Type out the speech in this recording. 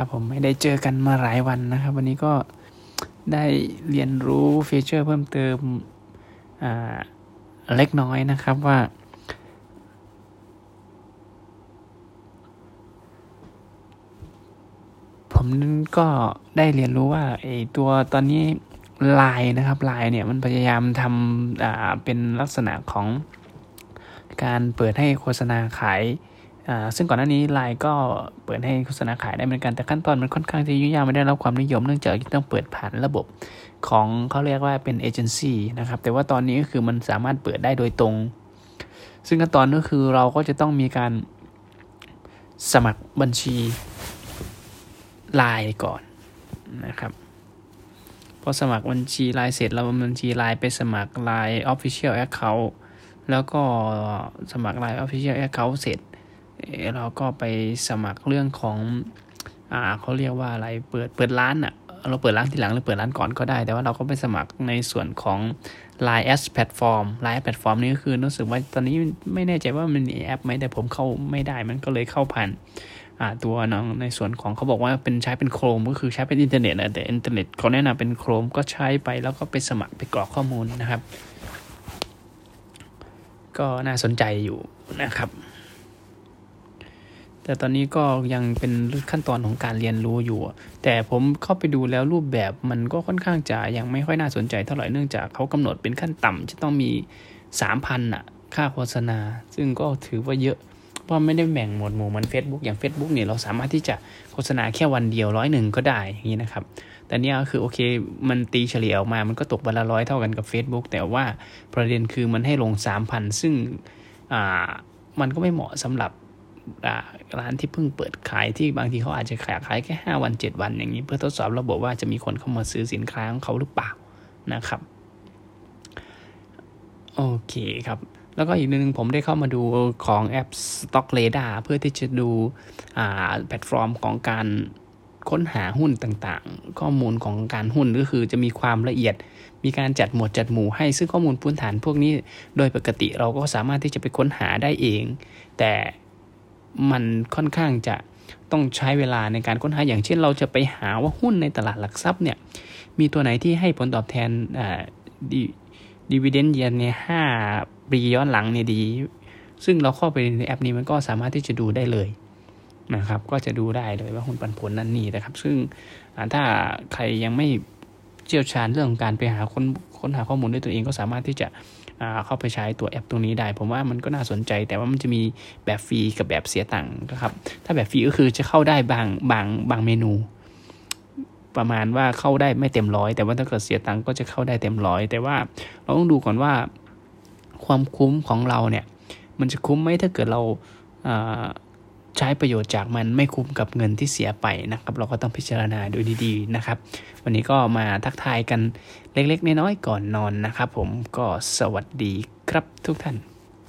ครับผมไม่ได้เจอกันมาหลายวันนะครับ วันนี้ก็ได้เรียนรู้ฟีเจอร์เพิ่มเติมเล็กน้อยนะครับว่า ผมก็ได้เรียนรู้ว่าไอตัวตอนนี้ลายนะครับลายเนี่ยมันพยายามทำเป็นลักษณะของการเปิดให้โฆษณาขาย ซึ่งก่อนหน้านี้ไลน์ก็เปิดให้โฆษณาขายได้เหมือนกันแต่ขั้นตอนมันค่อนข้างจะยุ่งยากไม่ได้รับความนิยมเนื่องจากต้องเปิดผ่านระบบของเขาเรียกว่าเป็นเอเจนซี่นะครับแต่ว่าตอนนี้ก็คือมันสามารถเปิดได้โดยตรง ซึ่งขั้นตอนก็คือเราก็จะต้องมีการสมัครบัญชีไลน์ก่อนนะครับพอสมัครบัญชีไลน์เสร็จเราบัญชีไลน์ไปสมัครไลน์ Official Account แล้วก็สมัคร LINE Official Account เสร็จ เราก็ไปสมัครเรื่องของอ่าเขาเรียกว่าอะไรเปิดเปิดร้านอะ่ะเราเปิดร้านทีหลังหรือเปิดร้านก่อนก็ได้ แต่ว่าเราก็ไปสมัครในส่วนของ Line S Platform Line แพลตฟอร์มนี้ก็คือรู้สึกว่าตอนนี้ไม่แน่ใจว่ามันมีแอปไหมแต่ผมเข้าไม่ได้มันก็เลยเข้าผ่านอ่าตัวน้องในส่วนของเขาบอกว่าเป็นใช้เป็น Chrome ก็คือใช้เป็นอินเทอร์เน็ตนะแต่อินเทอร์เน็ตเขาแนะนำเป็น Chrome ก็ใช้ไปแล้วก็ไปสมัครไปกรอกข้อมูลนะครับ ก็น่าสนใจอยู่นะครับ แต่ตอนนี้ก็ยังเป็นขั้นตอนของการเรียนรู้อยู่ แต่ผมเข้าไปดูแล้วรูปแบบมันก็ค่อนข้างจะยังไม่ค่อยน่าสนใจเท่าไหร่เนื่องจากเขากำหนดเป็นขั้นต่ำจะต้องมีสามพันอะค่าโฆษณา ซึ่งก็ถือว่าเยอะเพราะไม่ได้แบ่งหมวดหมู่มัน Facebook อย่าง Facebook เนี่ยเราสามารถที่จะโฆษณาแค่วันเดียวร้อยหนึ่งก็ได้อย่างนี้นะครับ แต่เนี้ยคือโอเคมันตีเฉลี่ยออกมา มันก็ตกวันละร้อยเท่ากันกับ Facebook แต่ว่าประเด็นคือมันให้ลงสามพันซึ่งอ่ามันก็ไม่เหมาะสำหรับ ร้านที่เพิ่งเปิดขายที่บางทีเขาอาจจะขายขายแค่ห้าวันเจ็ดวันอย่างนี้ เพื่อทดสอบระบบว่าจะมีคนเข้ามาซื้อสินค้าของเขาหรือเปล่านะครับโอเคครับ แล้วก็อีกนึงผมได้เข้ามาดูของแอป Stock Radar เพื่อที่จะดูแพลตฟอร์มของการค้นหาหุ้นต่างๆ ข้อมูลของการหุ้นก็คือจะมีความละเอียด มีการจัดหมวดจัดหมู่ให้ ซึ่งข้อมูลพื้นฐานพวกนี้ โดยปกติเราก็สามารถที่จะไปค้นหาได้เอง แต่ มันค่อนข้างจะต้องใช้เวลาในการค้นหาอย่างเช่นเราจะไปหาว่าหุ้นในตลาดหลักทรัพย์เนี่ยมีตัวไหนที่ให้ผลตอบแทนดีดีเวเดนเยียนเนี่ยห้าปีย้อนหลังเนี่ยดี ซึ่งเราเข้าไปในแอปนี้มันก็สามารถที่จะดูได้เลยนะครับ ก็จะดูได้เลยว่าหุ้นปันผลนั่นนี่นะครับ ซึ่งถ้าใครยังไม่เชี่ยวชาญเรื่องของการไปหาค้นค้นหาข้อมูลด้วยตัวเองก็สามารถที่จะ เข้าไปใช้ตัวแอปตรงนี้ได้ ผมว่ามันก็น่าสนใจ แต่ว่ามันจะมีแบบฟรีกับแบบเสียตังค์ครับ ถ้าแบบฟรีก็คือจะเข้าได้บางบางบางเมนู ประมาณว่าเข้าได้ไม่เต็มร้อยแต่ว่าถ้าเกิดเสียตังค์ก็จะเข้าได้เต็มร้อยแต่ว่าเราต้องดูก่อนว่าความคุ้มของเราเนี่ย มันจะคุ้มไหมถ้าเกิดเรา ใช้ประโยชน์จากมันไม่คุ้มกับเงินที่เสียไปนะครับ เราก็ต้องพิจารณาดูดีๆนะครับ วันนี้ก็มาทักทายกันเล็กๆน้อยๆก่อนนอนนะครับ ผมก็สวัสดีครับทุกท่าน